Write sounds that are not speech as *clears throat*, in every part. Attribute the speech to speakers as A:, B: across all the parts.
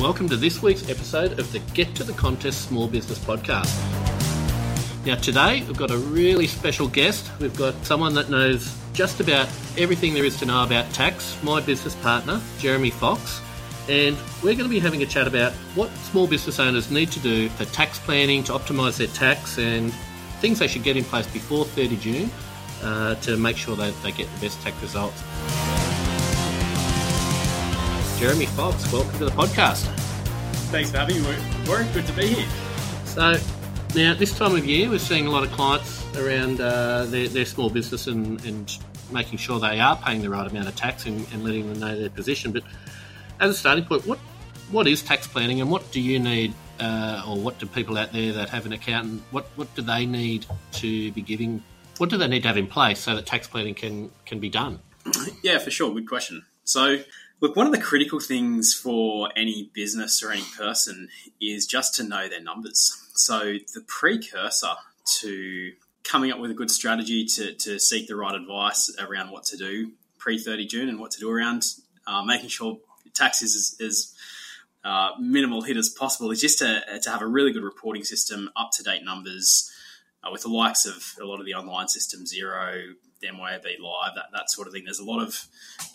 A: welcome to this week's episode of the Get to the Contest Small Business Podcast. Now, today we've got a really special guest. We've got someone that knows just about everything there is to know about tax, my business partner, Jeremy Fox. And we're going to be having a chat about what small business owners need to do for tax planning to optimise their tax and things they should get in place before 30 June uh, to make sure that they get the best tax results. Jeremy Fox, welcome to the podcast.
B: Thanks for having me, Warren. Good to be here.
A: So, now this time of year, we're seeing a lot of clients around uh, their, their, small business and, and, making sure they are paying the right amount of tax and, and, letting them know their position. But as a starting point, what what is tax planning and what do you need, uh, or what do people out there that have an accountant, what, what do they need to be giving, what do they need to have in place so that tax planning can, can be done?
B: Yeah, for sure. Good question. So, Look, one of the critical things for any business or any person is just to know their numbers. So, the precursor to coming up with a good strategy to, to seek the right advice around what to do pre 30 June and what to do around uh, making sure tax is as, uh, minimal hit as possible is just to, to have a really good reporting system, up to date numbers, uh, with the likes of a lot of the online systems, Xero, MYOB Live, that, that sort of thing. There's a lot of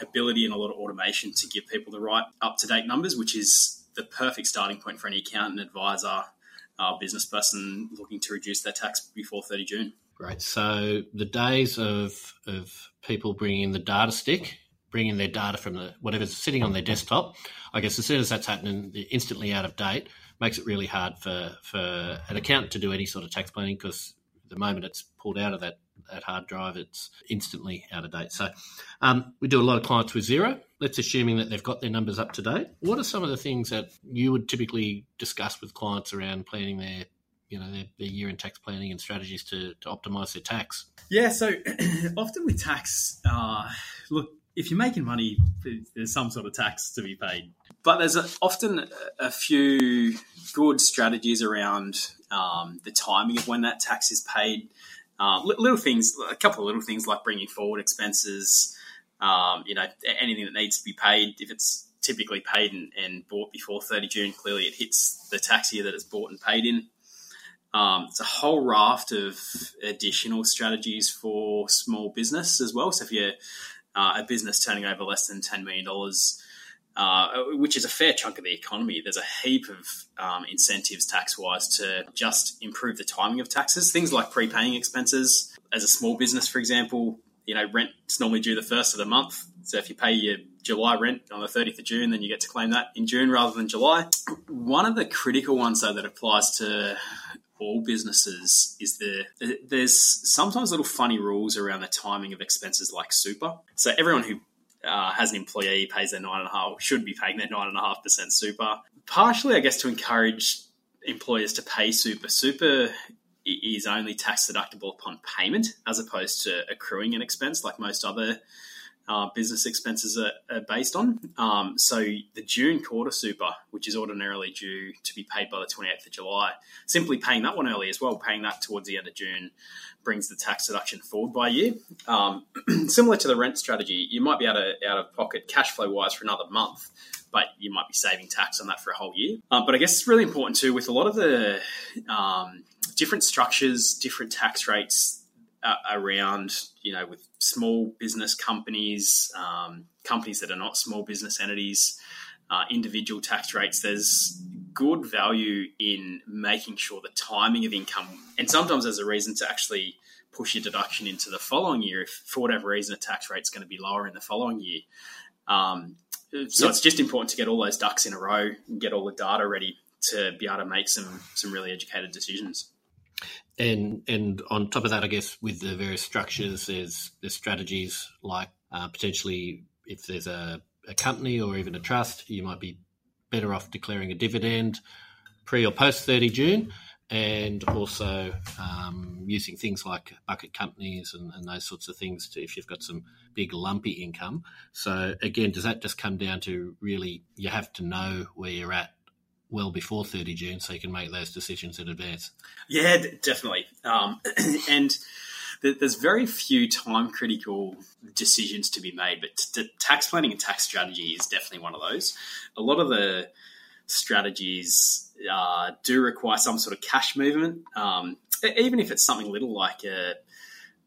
B: ability and a lot of automation to give people the right up to date numbers, which is the perfect starting point for any accountant, advisor, uh, business person looking to reduce their tax before 30 June.
A: Great. So the days of, of people bringing in the data stick, bringing their data from the whatever's sitting on their desktop, I guess as soon as that's happening, they're instantly out of date makes it really hard for, for an accountant to do any sort of tax planning because the moment it's pulled out of that that hard drive, it's instantly out of date. So um, we do a lot of clients with Xero. Let's assuming that they've got their numbers up to date. What are some of the things that you would typically discuss with clients around planning their you know their, their year-end tax planning and strategies to, to optimize their tax
B: yeah so *clears throat* often with tax uh, look if you're making money there's some sort of tax to be paid but there's a, often a few good strategies around um, the timing of when that tax is paid uh, little things, a couple of little things like bringing forward expenses, um, you know, anything that needs to be paid. If it's typically paid and, and, bought before 30 June, clearly it hits the tax year that it's bought and paid in. Um, it's a whole raft of additional strategies for small business as well. So if you're uh, a business turning over less than $10 million, uh, which is a fair chunk of the economy. There's a heap of um, incentives tax wise to just improve the timing of taxes. Things like prepaying expenses. As a small business, for example, you know, rent is normally due the first of the month. So if you pay your July rent on the 30th of June, then you get to claim that in June rather than July. One of the critical ones, though, that applies to all businesses is the there's sometimes little funny rules around the timing of expenses like super. So everyone who uh, has an employee pays their nine and a half, should be paying their nine and a half percent super. Partially, I guess, to encourage employers to pay super. Super is only tax deductible upon payment, as opposed to accruing an expense like most other uh, business expenses are, are based on. Um, so the June quarter super, which is ordinarily due to be paid by the 28th of July, simply paying that one early as well, paying that towards the end of June, brings the tax deduction forward by a year. Um, *clears throat* similar to the rent strategy, you might be out of, out of pocket cash flow wise for another month, but you might be saving tax on that for a whole year. Um, but I guess it's really important too with a lot of the um, different structures, different tax rates uh, around, you know, with small business companies, um, companies that are not small business entities, uh, individual tax rates. There's good value in making sure the timing of income, and sometimes there's a reason to actually push your deduction into the following year if, for whatever reason, a tax rate's going to be lower in the following year. Um, so yep. it's just important to get all those ducks in a row and get all the data ready to be able to make some some really educated decisions.
A: And and on top of that, I guess with the various structures, there's there's strategies like uh, potentially if there's a, a company or even a trust, you might be better off declaring a dividend pre or post 30 June, and also um, using things like bucket companies and, and, those sorts of things to, if you've got some big lumpy income. So again, does that just come down to really you have to know where you're at well before 30 June so you can make those decisions in advance?
B: Yeah, definitely. Um, *clears throat* and there's very few time critical decisions to be made, but t- tax planning and tax strategy is definitely one of those. A lot of the strategies uh, do require some sort of cash movement, um, even if it's something little like a,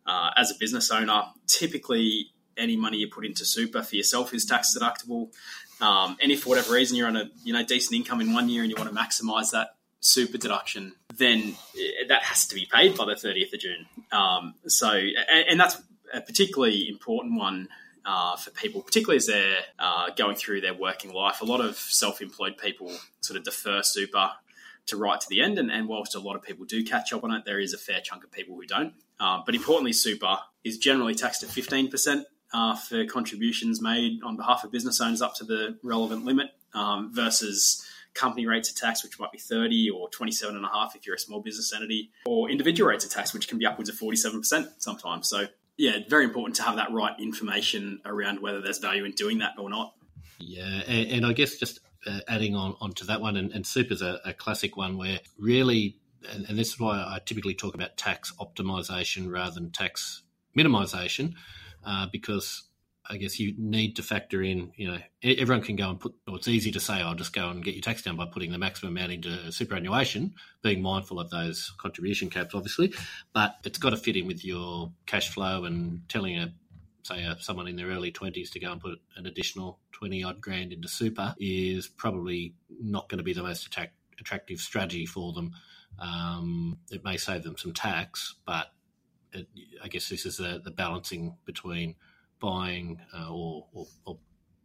B: uh, as a business owner, typically any money you put into super for yourself is tax deductible. Um, and if for whatever reason you're on a you know decent income in one year and you want to maximize that super deduction, then eh, that has to be paid by the 30th of June. Um, so, and, and, that's a particularly important one uh, for people, particularly as they're uh, going through their working life. A lot of self-employed people sort of defer super to right to the end, and, and whilst a lot of people do catch up on it, there is a fair chunk of people who don't. Um, but importantly, super is generally taxed at 15% uh, for contributions made on behalf of business owners up to the relevant limit um, versus company rates of tax, which might be 30 or 27 and a half if you're a small business entity, or individual rates of tax, which can be upwards of 47% sometimes. So, yeah, very important to have that right information around whether there's value in doing that or not.
A: Yeah, and, and I guess just uh, adding on onto that one, and, and super's a, a classic one where really, and, and this is why I typically talk about tax optimization rather than tax minimization, uh, because I guess you need to factor in, you know, everyone can go and put, or it's easy to say, I'll just go and get your tax down by putting the maximum amount into superannuation, being mindful of those contribution caps, obviously, but it's got to fit in with your cash flow and telling a, say, a, someone in their early 20s to go and put an additional 20 odd grand into super is probably not going to be the most attractive strategy for them. Um, it may save them some tax, but it, I guess this is the, the balancing between buying uh, or, or, or,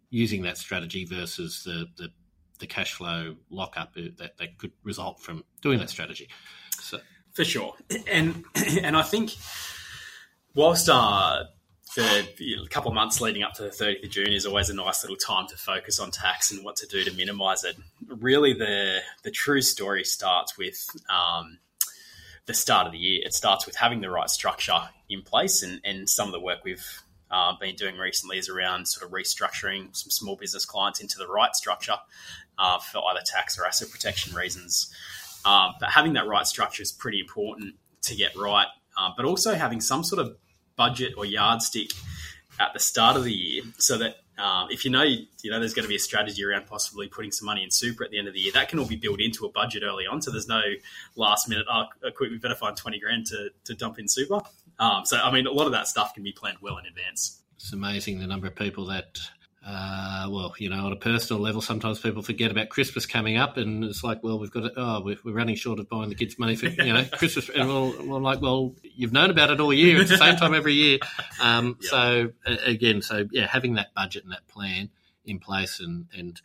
A: using that strategy versus the, the, the cash flow lockup that, that could result from doing that strategy.
B: So. For sure, and *clears throat* and I think whilst uh, the couple of months leading up to the 30th of June is always a nice little time to focus on tax and what to do to minimise it. Really, the the true story starts with um, the start of the year. It starts with having the right structure in place, and, and some of the work we've uh, been doing recently is around sort of restructuring some small business clients into the right structure uh, for either tax or asset protection reasons. Uh, but having that right structure is pretty important to get right. Uh, but also having some sort of budget or yardstick at the start of the year so that um, if you know you know there's going to be a strategy around possibly putting some money in super at the end of the year, that can all be built into a budget early on. So there's no last minute, oh, quick, we better find 20 grand to, to dump in super. Um, so, I mean, a lot of that stuff can be planned well in advance.
A: It's amazing the number of people that, uh, well, you know, on a personal level, sometimes people forget about Christmas coming up, and it's like, well, we've got to, oh, we're, we're running short of buying the kids money for, you know, *laughs* Christmas. And we're, we're, like, well, you've known about it all year. It's the same time every year. Um, *laughs* yep. So, again, so yeah, having that budget and that plan in place, and, and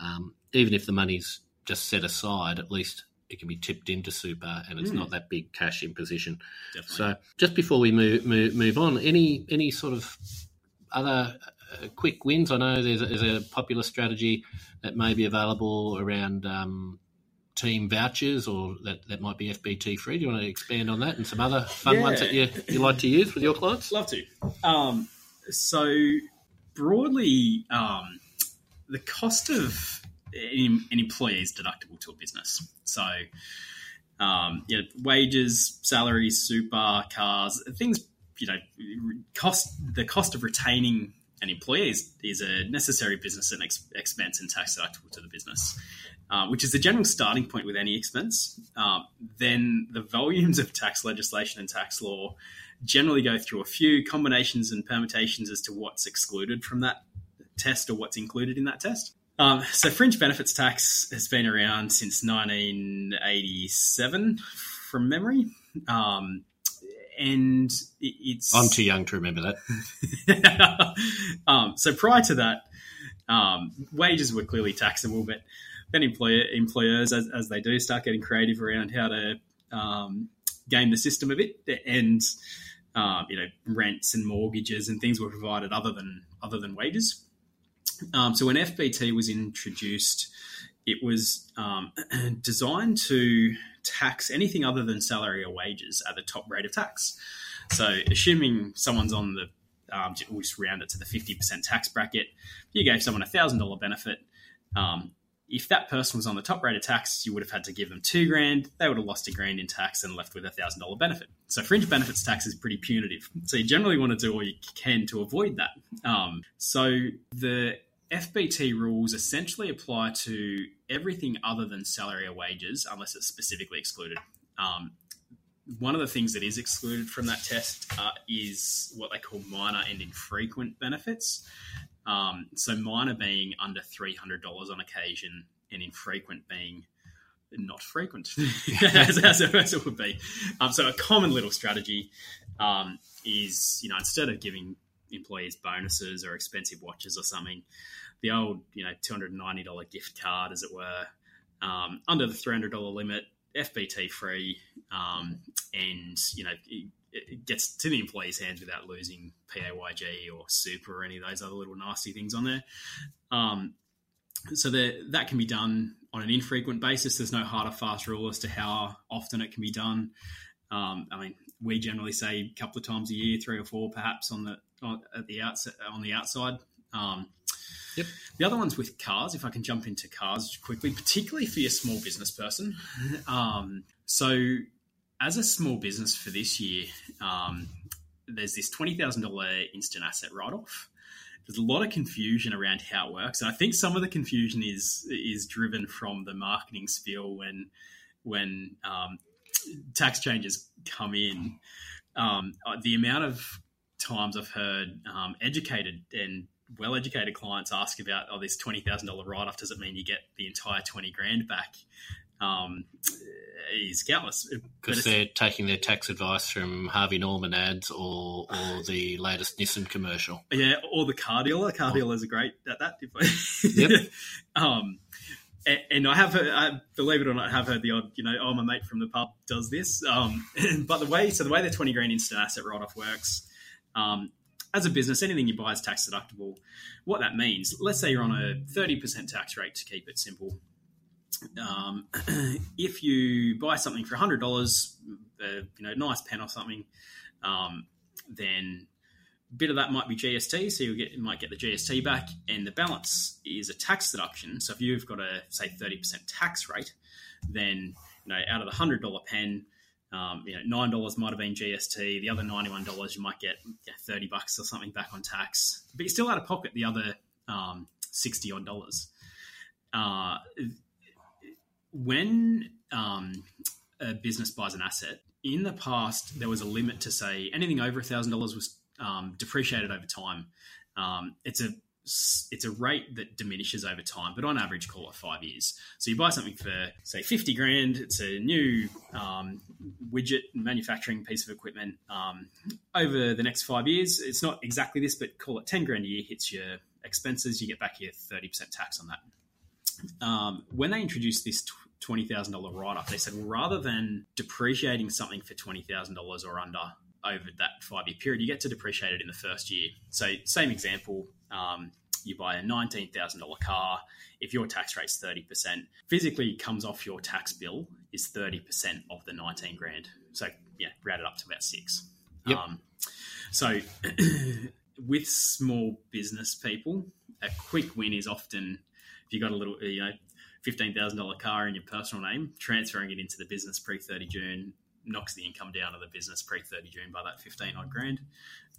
A: um, even if the money's just set aside, at least it can be tipped into super and it's mm. not that big cash imposition. Definitely. So just before we move, move, move on, any any sort of other quick wins? I know there's a, there's a, popular strategy that may be available around um, team vouchers or that, that might be FBT free. Do you want to expand on that and some other fun yeah. ones that you, you like to use with your clients?
B: Love to. Um, so broadly, um, the cost of an employee is deductible to a business. So, um, you know, wages, salaries, super, cars, things, you know, cost the cost of retaining an employee is, is a necessary business and ex- expense and tax deductible to the business, uh, which is the general starting point with any expense. Um, then the volumes of tax legislation and tax law generally go through a few combinations and permutations as to what's excluded from that test or what's included in that test. Um, so fringe benefits tax has been around since 1987 from memory. Um, and it's.
A: I'm too young to remember
B: that. *laughs* um, so prior to that, um, wages were clearly taxable, but then employer, employers, as, as, they do, start getting creative around how to um, game the system a bit, and um, you know rents and mortgages and things were provided other than other than wages. Um, so when FBT was introduced, it was um, *clears throat* designed to tax anything other than salary or wages at the top rate of tax. So assuming someone's on the um, we'll just round it to the 50% tax bracket. You gave someone a $1,000 benefit. Um, if that person was on the top rate of tax, you would have had to give them two grand. They would have lost a grand in tax and left with a thousand dollar benefit. So fringe benefits tax is pretty punitive. So you generally want to do all you can to avoid that. Um, so the FBT rules essentially apply to everything other than salary or wages, unless it's specifically excluded. Um, one of the things that is excluded from that test uh, is what they call minor and infrequent benefits. Um, so minor being under three hundred dollars on occasion, and infrequent being not frequent, *laughs* as, as, as, it would be. Um, so a common little strategy um, is, you know, instead of giving employees bonuses or expensive watches or something, the old, you know, two hundred ninety dollar gift card, as it were, um, under the three hundred dollar limit, FBT free, um, and you know. It, it gets to the employee's hands without losing PAYG or super or any of those other little nasty things on there. Um, so that can be done on an infrequent basis. There's no hard or fast rule as to how often it can be done. Um, I mean, we generally say a couple of times a year, three or four, perhaps on the on, at the outside on the outside. Um, Yep. The other ones with cars, if I can jump into cars quickly, particularly for your small business person. *laughs* Um, so, as a small business for this year, um, there's this $20,000 instant asset write off. There's a lot of confusion around how it works. And I think some of the confusion is is driven from the marketing spiel when when um, tax changes come in. Um, the amount of times I've heard um, educated and well educated clients ask about, oh, this twenty thousand dollar write off does it mean you get the entire twenty grand back? Um, is countless
A: because they're taking their tax advice from Harvey Norman ads or or the latest Nissan commercial.
B: Yeah, or the car dealer. Car dealer is a great at that. yep. *laughs* um, and, and, I have, heard, I believe it or not, I have heard the odd, you know, oh, my mate from the pub does this. Um, *laughs* but the way, so the way the twenty grand instant asset write off works, um, as a business, anything you buy is tax deductible. What that means, let's say you're on a 30% tax rate to keep it simple. Um, *clears throat* if you buy something for $100, uh, you know, nice pen or something, um, then a bit of that might be GST, so you get you might get the GST back, and the balance is a tax deduction. So if you've got a say 30% tax rate, then you know out of the hundred dollar pen, um, you know, nine dollars might have been GST. The other ninety-one dollars, you might get yeah, thirty bucks or something back on tax, but you're still out of pocket the other um, sixty odd dollars. Uh, when um, a business buys an asset, in the past there was a limit to say anything over thousand dollars was um, depreciated over time. Um, it's a it's a rate that diminishes over time, but on average, call it five years. So you buy something for say fifty grand. It's a new um, widget manufacturing piece of equipment. Um, over the next five years, it's not exactly this, but call it ten grand a year hits your expenses. You get back your thirty percent tax on that. Um, when they introduced this twenty thousand dollar write off, they said well, rather than depreciating something for twenty thousand dollars or under over that five year period, you get to depreciate it in the first year. So, same example, um, you buy a $19,000 car, if your tax rate's 30%, physically comes off your tax bill is 30% of the 19 grand. So, yeah, round it up to about six. Yep. Um, so, *clears throat* with small business people, a quick win is often if you've got a little, you know, $15,000 car in your personal name, transferring it into the business pre 30 June knocks the income down of the business pre 30 June by that 15 odd grand.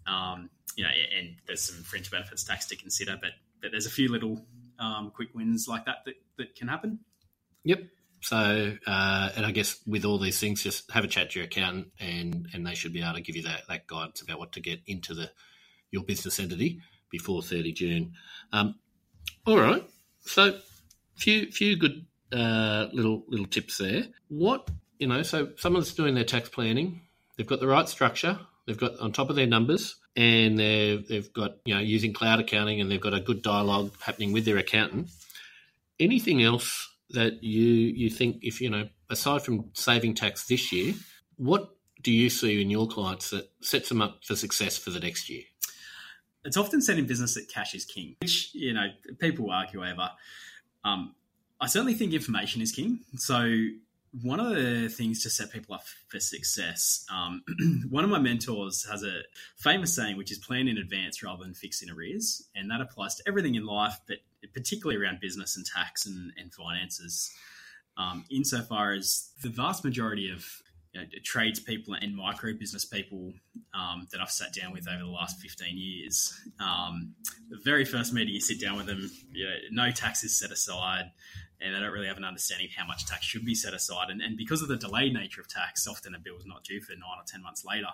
B: Um, you know, and there's some fringe benefits tax to consider, but but there's a few little um, quick wins like that, that that can happen.
A: Yep. So, uh, and I guess with all these things, just have a chat to your accountant, and and they should be able to give you that that guidance about what to get into the your business entity before 30 June. Um, all right. So, few few good uh, little little tips there. What you know, so someone's doing their tax planning, they've got the right structure, they've got on top of their numbers, and they've, they've got, you know, using cloud accounting and they've got a good dialogue happening with their accountant. Anything else that you, you think, if, you know, aside from saving tax this year, what do you see in your clients that sets them up for success for the next year?
B: It's often said in business that cash is king, which, you know, people argue over. Um, I certainly think information is king. So one of the things to set people up for success, um, *clears throat* one of my mentors has a famous saying, which is plan in advance rather than fix in arrears. And that applies to everything in life, but particularly around business and tax and, and finances. Um, insofar as the vast majority of you know, tradespeople and micro business people um, that I've sat down with over the last 15 years. Um, the very first meeting you sit down with them, you know, no taxes set aside and they don't really have an understanding of how much tax should be set aside. And, and because of the delayed nature of tax, often a bill is not due for nine or 10 months later.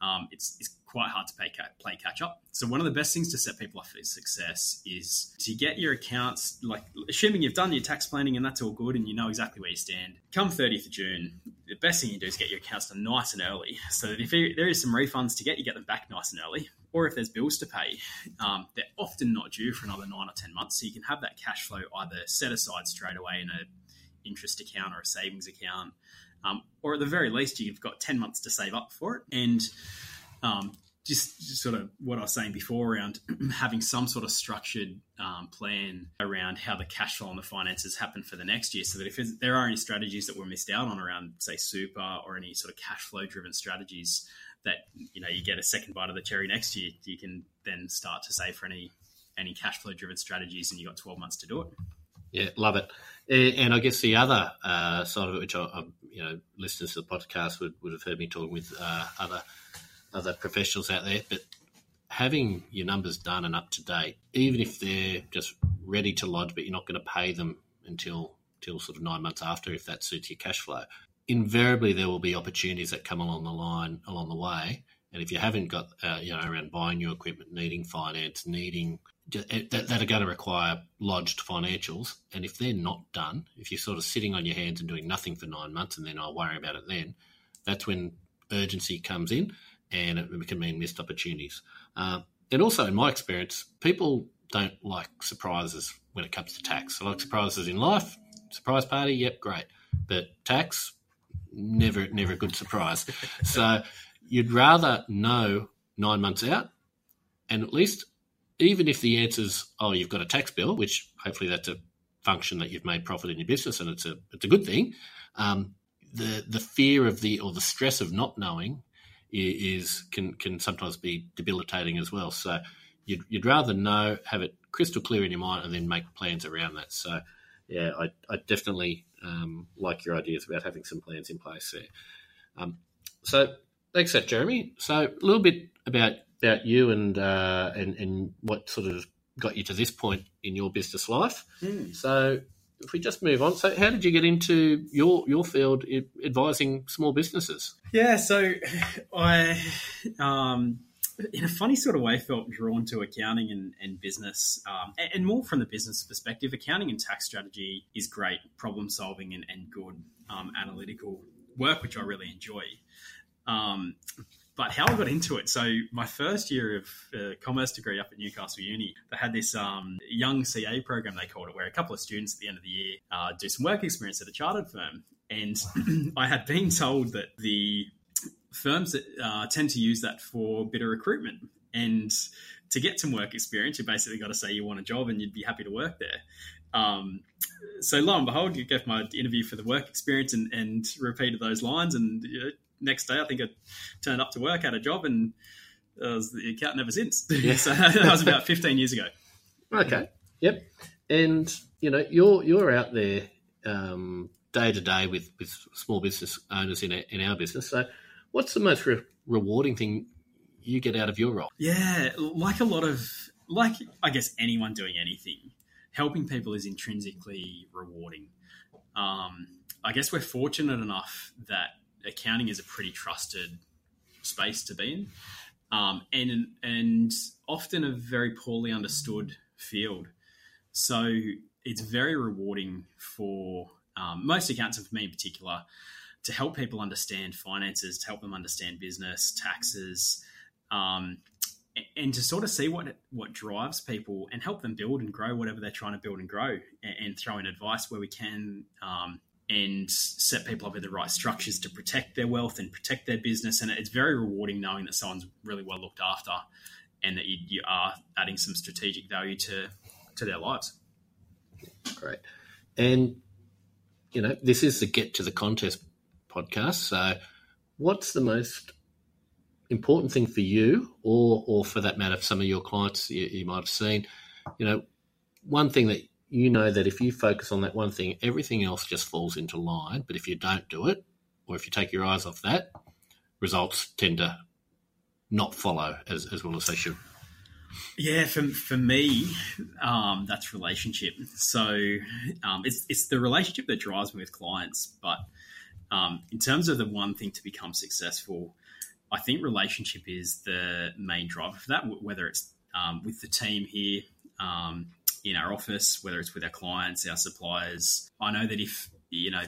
B: Um, it's, it's quite hard to pay, play catch up. So one of the best things to set people up for success is to get your accounts, like assuming you've done your tax planning and that's all good and you know exactly where you stand. Come 30th of June, the best thing you do is get your accounts done nice and early, so that if there is some refunds to get, you get them back nice and early. Or if there's bills to pay, um, they're often not due for another nine or ten months, so you can have that cash flow either set aside straight away in an interest account or a savings account, um, or at the very least, you've got 10 months to save up for it. And um, just, just, sort of what I was saying before around *clears throat* having some sort of structured um, plan around how the cash flow and the finances happen for the next year, so that if there are any strategies that were missed out on around, say, super or any sort of cash flow driven strategies, that you know you get a second bite of the cherry next year, you can then start to save for any any cash flow driven strategies, and you got twelve months to do it.
A: Yeah, love it. And I guess the other uh, side of it, which I, I, you know, listeners to the podcast would, would have heard me talking with uh, other other professionals out there, but having your numbers done and up to date, even if they're just ready to lodge, but you're not going to pay them until till sort of nine months after, if that suits your cash flow. Invariably, there will be opportunities that come along the line along the way, and if you haven't got, uh, you know, around buying new equipment, needing finance, needing Eh, that, that are going to require lodged financials. And if they're not done, if you're sort of sitting on your hands and doing nothing for nine months and then I'll worry about it then, that's when urgency comes in and it can mean missed opportunities. Uh, and also, in my experience, people don't like surprises when it comes to tax. I like surprises in life. Surprise party, yep, great. But tax, never, never a good surprise. so you'd rather know nine months out and at least even if the answer is, oh, you've got a tax bill, which hopefully that's a function that you've made profit in your business and it's a it's a good thing. Um, the the fear of the or the stress of not knowing is can can sometimes be debilitating as well. So you'd, you'd rather know, have it crystal clear in your mind, and then make plans around that. So yeah, I, I definitely um, like your ideas about having some plans in place there. Um, so thanks, that Jeremy. So a little bit about about you and uh, and and what sort of got you to this point in your business life. Mm. So if we just move on, so how did you get into your your field advising small businesses?
B: Yeah, so *laughs* I, um, in a funny sort of way, felt drawn to accounting and, and business, um, and, and, more from the business perspective. Accounting and tax strategy is great problem solving and, and good um, analytical work, which I really enjoy. Um, but how I got into it. So my first year of uh, commerce degree up at Newcastle Uni, they had this um, young CA program they called it, where a couple of students at the end of the year uh, do some work experience at a chartered firm. And *clears throat* I had been told that the firms that uh, tend to use that for bidder recruitment and to get some work experience, you basically got to say you want a job and you'd be happy to work there. Um, so lo and behold, you gave my interview for the work experience and, and repeated those lines, and you know, next day, I think I turned up to work, had a job, and I was the accountant ever since. *laughs* Yeah. so *laughs* that was about 15 years ago.
A: Okay. Yep. And you know, you're you're out there um, day to day with with small business owners in our, in our business. So, what's the most re- rewarding thing you get out of your role?
B: Yeah, like a lot of like I guess anyone doing anything, helping people is intrinsically rewarding. Um, I guess we're fortunate enough that accounting is a pretty trusted space to be in, um, and and often a very poorly understood field. So it's very rewarding for um, most accountants, and for me in particular, to help people understand finances, to help them understand business, taxes, um, and to sort of see what what drives people and help them build and grow whatever they're trying to build and grow, and, and throw in advice where we can, um, and set people up with the right structures to protect their wealth and protect their business. And it's very rewarding knowing that someone's really well looked after and that you, you are adding some strategic value to, to their lives.
A: Great. And, you know, this is the Get to the Contest podcast. So, what's the most important thing for you, or, or for that matter, some of your clients you, you might have seen? You know, one thing that you know that if you focus on that one thing, everything else just falls into line. But if you don't do it, or if you take your eyes off that, results tend to not follow as, as well as they should.
B: Yeah, for, for me, um, that's relationship. So um, it's, it's the relationship that drives me with clients. But um, in terms of the one thing to become successful, I think relationship is the main driver for that, whether it's um, with the team here um, in our office, whether it's with our clients, our suppliers. I know that if, you know,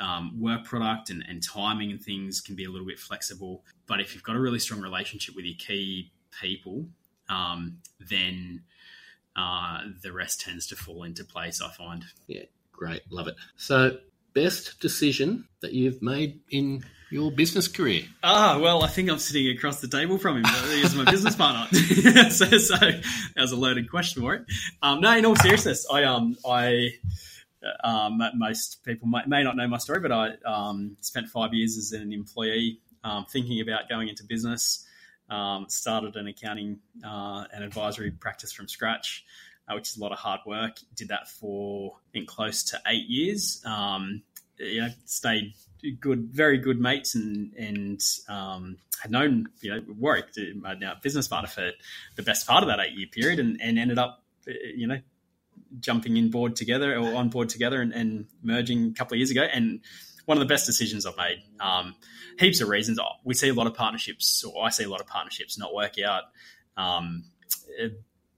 B: um, work product and, and timing and things can be a little bit flexible. But if you've got a really strong relationship with your key people, um, then uh, the rest tends to fall into place, I find.
A: Yeah, great. Love it. So, best decision that you've made in your business career?
B: Ah, well, I think I'm sitting across the table from him. He's my business partner. *laughs* so, so that was a loaded question for it. Um, no, in all seriousness, I um I um, most people may, may, not know my story, but I um, spent five years as an employee um, thinking about going into business. Um, started an accounting uh, and advisory practice from scratch, uh, which is a lot of hard work. Did that for I think close to eight years. Um, you know, stayed good, very good mates, and and um, had known you know Warwick, my now business partner, for the best part of that eight year period, and, and ended up you know jumping in board together or on board together and, and, merging a couple of years ago. And one of the best decisions I've made. Um, heaps of reasons. We see a lot of partnerships, or I see a lot of partnerships not work out. Um,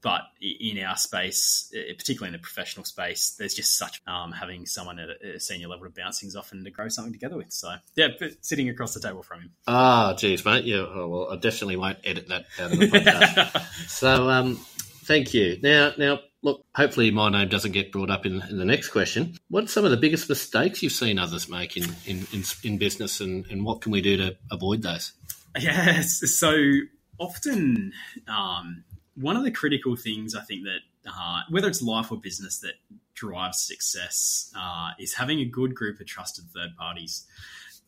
B: but in our space, particularly in the professional space, there's just such um, having someone at a senior level to bounce things off and to grow something together with. So yeah, sitting across the table from him.
A: Ah, geez, mate. Yeah, oh, well, I definitely won't edit that out of the podcast. *laughs* so, um, thank you. Now, now, look, hopefully my name doesn't get brought up in, in the next question. What are some of the biggest mistakes you've seen others make in, in, in, in business and, and what can we do to avoid those? *laughs*
B: Yes. So often, um, one of the critical things I think that, uh, whether it's life or business, that drives success uh, is having a good group of trusted third parties.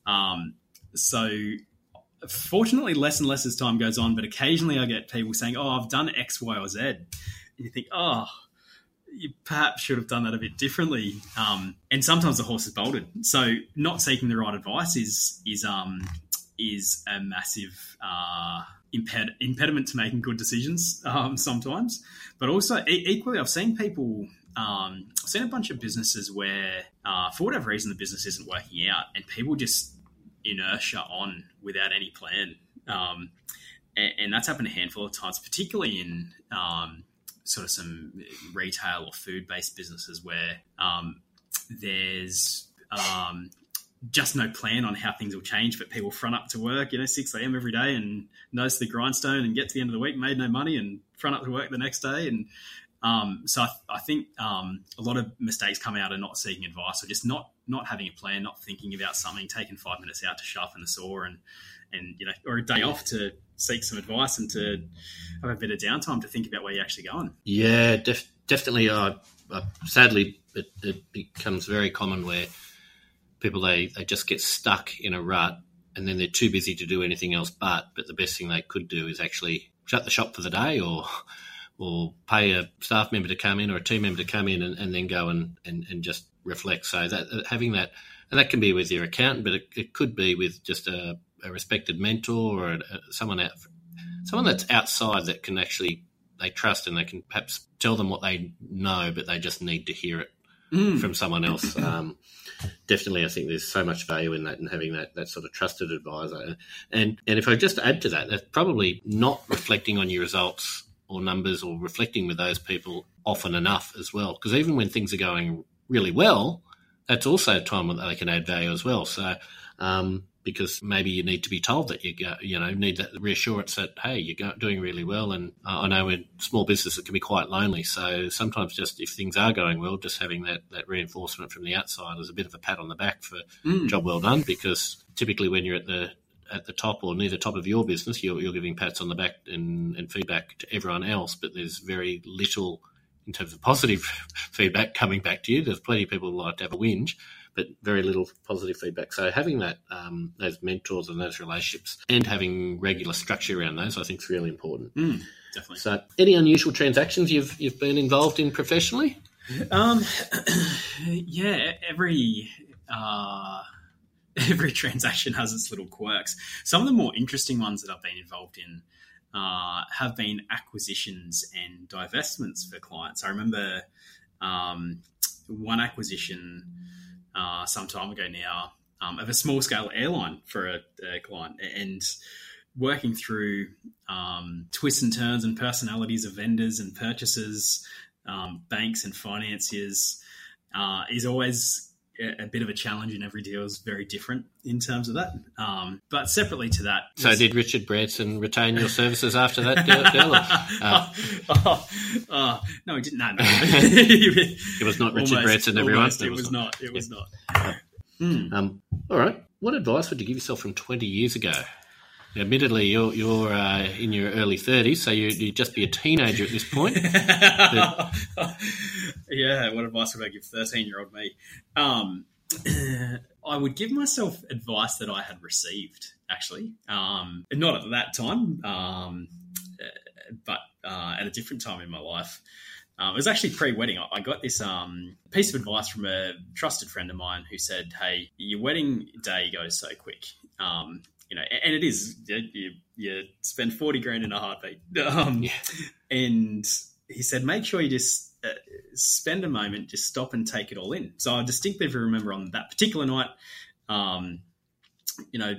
B: Um, so fortunately less and less as time goes on, but occasionally I get people saying, "Oh, I've done X, Y, or Z." And you think, "Oh, you perhaps should have done that a bit differently." Um, and sometimes the horse is bolted. So not seeking the right advice is is um, is a massive uh, imped- impediment to making good decisions um, sometimes. But also e- equally, I've seen people. Um, I've seen a bunch of businesses where, uh, for whatever reason, the business isn't working out, and people just inertia on without any plan. Um, and, and, that's happened a handful of times, particularly in um, sort of some retail or food based businesses where um, there's um, just no plan on how things will change, but people front up to work, you know, 6 a.m. every day and nose to the grindstone and get to the end of the week, made no money and front up to work the next day. And um, so I, I think um, a lot of mistakes come out of not seeking advice or just not not having a plan, not thinking about something, taking five minutes out to sharpen the saw and and you know, or a day off to seek some advice and to have a bit of downtime to think about where you're actually going.
A: Yeah, def- definitely. Uh, uh, sadly, it, it, becomes very common where people they, they just get stuck in a rut and then they're too busy to do anything else but. But the best thing they could do is actually shut the shop for the day or or pay a staff member to come in or a team member to come in and, and then go and, and, and just reflect. So that having that, and that can be with your accountant, but it, it could be with just a, a respected mentor or a, someone out, someone that's outside that can actually they trust and they can perhaps tell them what they know, but they just need to hear it mm. from someone else. *laughs* Um, definitely, I think there's so much value in that and having that that sort of trusted advisor. And and if I just add to that, that's probably not reflecting on your results or numbers or reflecting with those people often enough as well. Because even when things are going really well, that's also a time when they can add value as well. So, um, because maybe you need to be told that you go, you know need that reassurance that hey you're doing really well and uh, I know in small business it can be quite lonely so sometimes just if things are going well just having that that reinforcement from the outside is a bit of a pat on the back for mm. job well done because typically when you're at the at the top or near the top of your business, you're, you're giving pats on the back and, and, feedback to everyone else, but there's very little in terms of positive *laughs* feedback coming back to you. There's plenty of people who like to have a whinge, but very little positive feedback. So having that um, those mentors and those relationships and having regular structure around those, I think, is really important.
B: Mm, definitely.
A: So, any unusual transactions you've you've been involved in professionally?
B: Um, *clears throat* yeah, every. Uh *laughs* every transaction has its little quirks. Some of the more interesting ones that I've been involved in uh, have been acquisitions and divestments for clients. I remember um, one acquisition uh, some time ago now um, of a small scale airline for a, a client and working through um, twists and turns and personalities of vendors and purchasers, um, banks and financiers uh, is always a, bit of a challenge in every deal is very different in terms of that. Um, but separately to that,
A: so did Richard Branson retain your services after that deal? deal *laughs* uh,
B: oh, oh, no, he didn't. No, no. *laughs*
A: it was not Richard almost, Branson. Everyone,
B: almost, it, was not. It was not.
A: Hmm. Um, all right. What advice would you give yourself from twenty years ago? Admittedly, you're you're uh, in your early thirties, so you would just be a teenager at this point.
B: but... *laughs* yeah, what advice would I give thirteen-year-old me? Um, *clears throat* I would give myself advice that I had received, actually, um, not at that time, um, but uh, at a different time in my life. Um, it was actually pre-wedding. I got this um, piece of advice from a trusted friend of mine who said, "Hey, your wedding day goes so quick. Um, you know, and it is you, you spend forty grand in a heartbeat. *laughs* Um, yeah. And he said, make sure you just uh, spend a moment, just stop and take it all in. So I distinctly remember on that particular night, um, you know,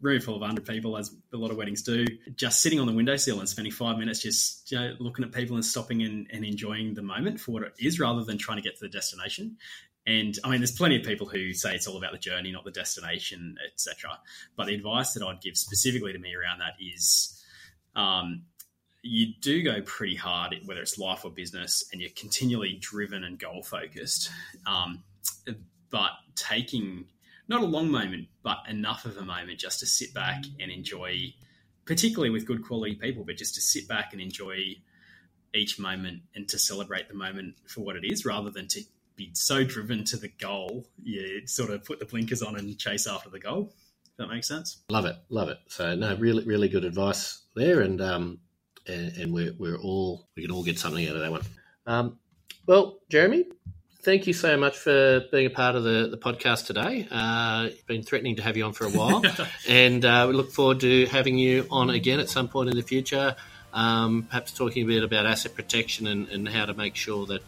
B: room full of hundred people, as a lot of weddings do, just sitting on the windowsill and spending five minutes just you know, looking at people and stopping and, and enjoying the moment for what it is, rather than trying to get to the destination. And I mean, there's plenty of people who say it's all about the journey, not the destination, etc. But the advice that I'd give specifically to me around that is, um, you do go pretty hard, whether it's life or business, and you're continually driven and goal focused. Um, but taking not a long moment, but enough of a moment just to sit back and enjoy, particularly with good quality people, but just to sit back and enjoy each moment and to celebrate the moment for what it is rather than to be so driven to the goal, you sort of put the blinkers on and chase after the goal. Does that makes sense?
A: Love it, love it. So no, really, really good advice there, and um, and, and we're we're all we can all get something out of that one. Um, well, Jeremy, thank you so much for being a part of the, the podcast today. Uh, been threatening to have you on for a while, *laughs* and uh, we look forward to having you on again at some point in the future. Um, perhaps talking a bit about asset protection and, and how to make sure that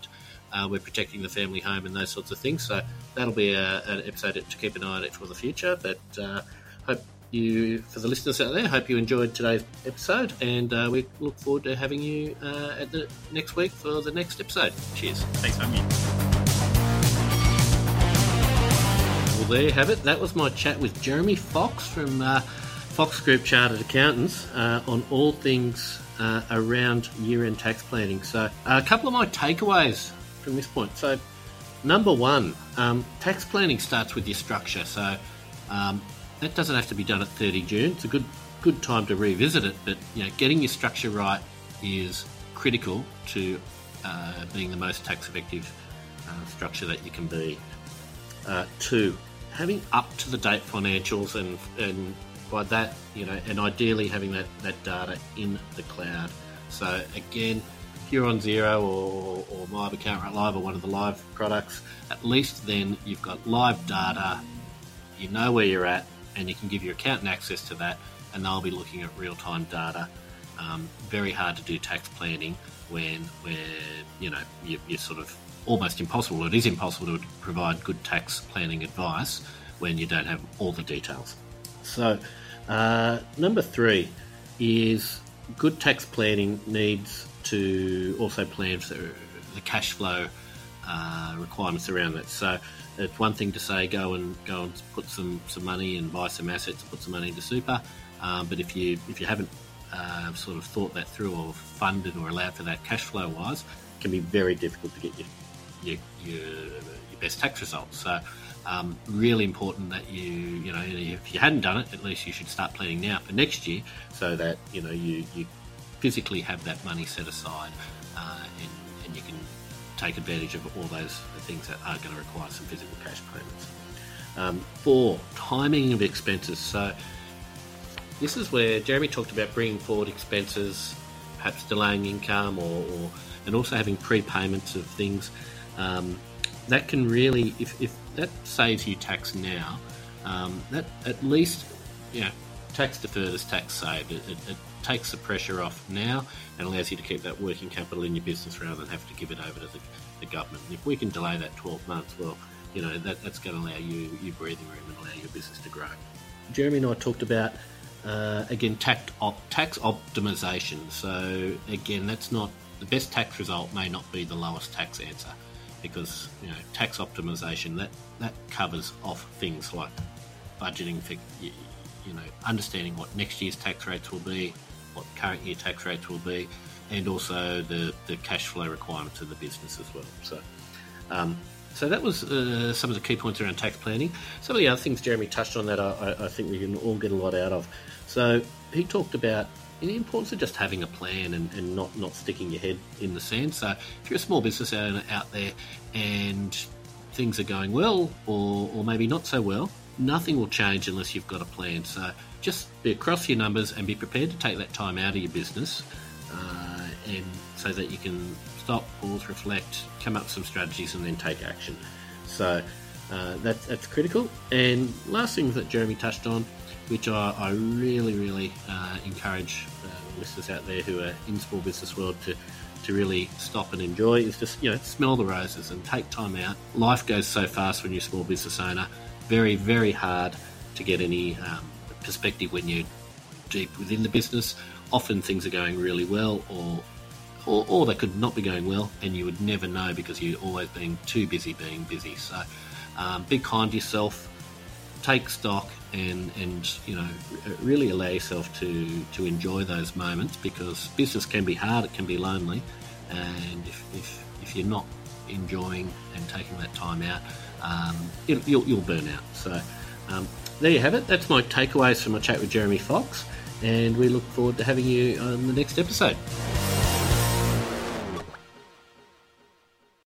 A: uh, we're protecting the family home and those sorts of things. So that'll be a, an episode to keep an eye on it for the future. But uh, hope you, for the listeners out there, hope you enjoyed today's episode, and uh, we look forward to having you uh, at the next week for the next episode. Cheers.
B: Thanks for having me.
A: Well, there you have it. That was my chat with Jeremy Fox from uh, Fox Group Chartered Accountants uh, on all things uh, around year-end tax planning. So, a couple of my takeaways from this point. So, number one, um, tax planning starts with your structure. So, um, that doesn't have to be done at 30 June. It's a good good time to revisit it, but you know, getting your structure right is critical to uh, being the most tax effective uh, structure that you can be. Uh, two, having up to the date financials and and by that you know, and ideally having that that data in the cloud. So again, you're on Xero or, or My Account Right Live or one of the live products, at least then you've got live data, you know where you're at, and you can give your accountant access to that, and they'll be looking at real time data. Um, very hard to do tax planning when where you know you, you're sort of almost impossible. It is impossible to provide good tax planning advice when you don't have all the details. So, uh, number three is good tax planning needs to also plan for the cash flow uh, requirements around it. So it's one thing to say go and go and put some, some money and buy some assets, and put some money into super, um, but if you if you haven't uh, sort of thought that through or funded or allowed for that cash flow wise, it can be very difficult to get your your, your, your best tax results. So. Um, really important that you, you know, if you hadn't done it, at least you should start planning now for next year, so that you know you, you physically have that money set aside uh, and, and, you can take advantage of all those things that are going to require some physical cash payments. Um, four, timing of expenses. So this is where Jeremy talked about bringing forward expenses, perhaps delaying income, or, or and also having prepayments of things. Um, that can really, if, if that saves you tax now, um, that at least, you know, tax deferred is tax saved. It, it, it, takes the pressure off now and allows you to keep that working capital in your business rather than have to give it over to the, the government. And if we can delay that 12 months, well, you know, that, that's going to allow you your breathing room and allow your business to grow. Jeremy and I talked about, uh, again, tax, op, tax optimization. So, again, that's not the best tax result, may not be the lowest tax answer because, you know, tax optimization that, that covers off things like budgeting for, you, know, understanding what next year's tax rates will be, what current year tax rates will be, and also the, the cash flow requirements of the business as well. So, um, so that was uh, some of the key points around tax planning. Some of the other things Jeremy touched on that I, I think we can all get a lot out of. So he talked about the importance of just having a plan and, and not, not sticking your head in the sand. So if you're a small business owner out there and things are going well or, or maybe not so well, nothing will change unless you've got a plan. So just be across your numbers and be prepared to take that time out of your business uh, and so that you can stop, pause, reflect, come up with some strategies, and then take action. So uh, that, that's critical. And last thing that Jeremy touched on, which I, I really, really uh, encourage uh, listeners out there who are in small business world to to really stop and enjoy is just you know smell the roses and take time out. Life goes so fast when you're a small business owner. Very, very hard to get any um, perspective when you're deep within the business. Often things are going really well, or or, or they could not be going well, and you would never know because you're always being too busy being busy. So, um, be kind to yourself, take stock, and and you know really allow yourself to to enjoy those moments because business can be hard, it can be lonely, and if if, if you're not enjoying and taking that time out, um, it, you'll, you'll burn out. So. Um, there you have it. That's my takeaways from my chat with Jeremy Fox, and we look forward to having you on the next episode.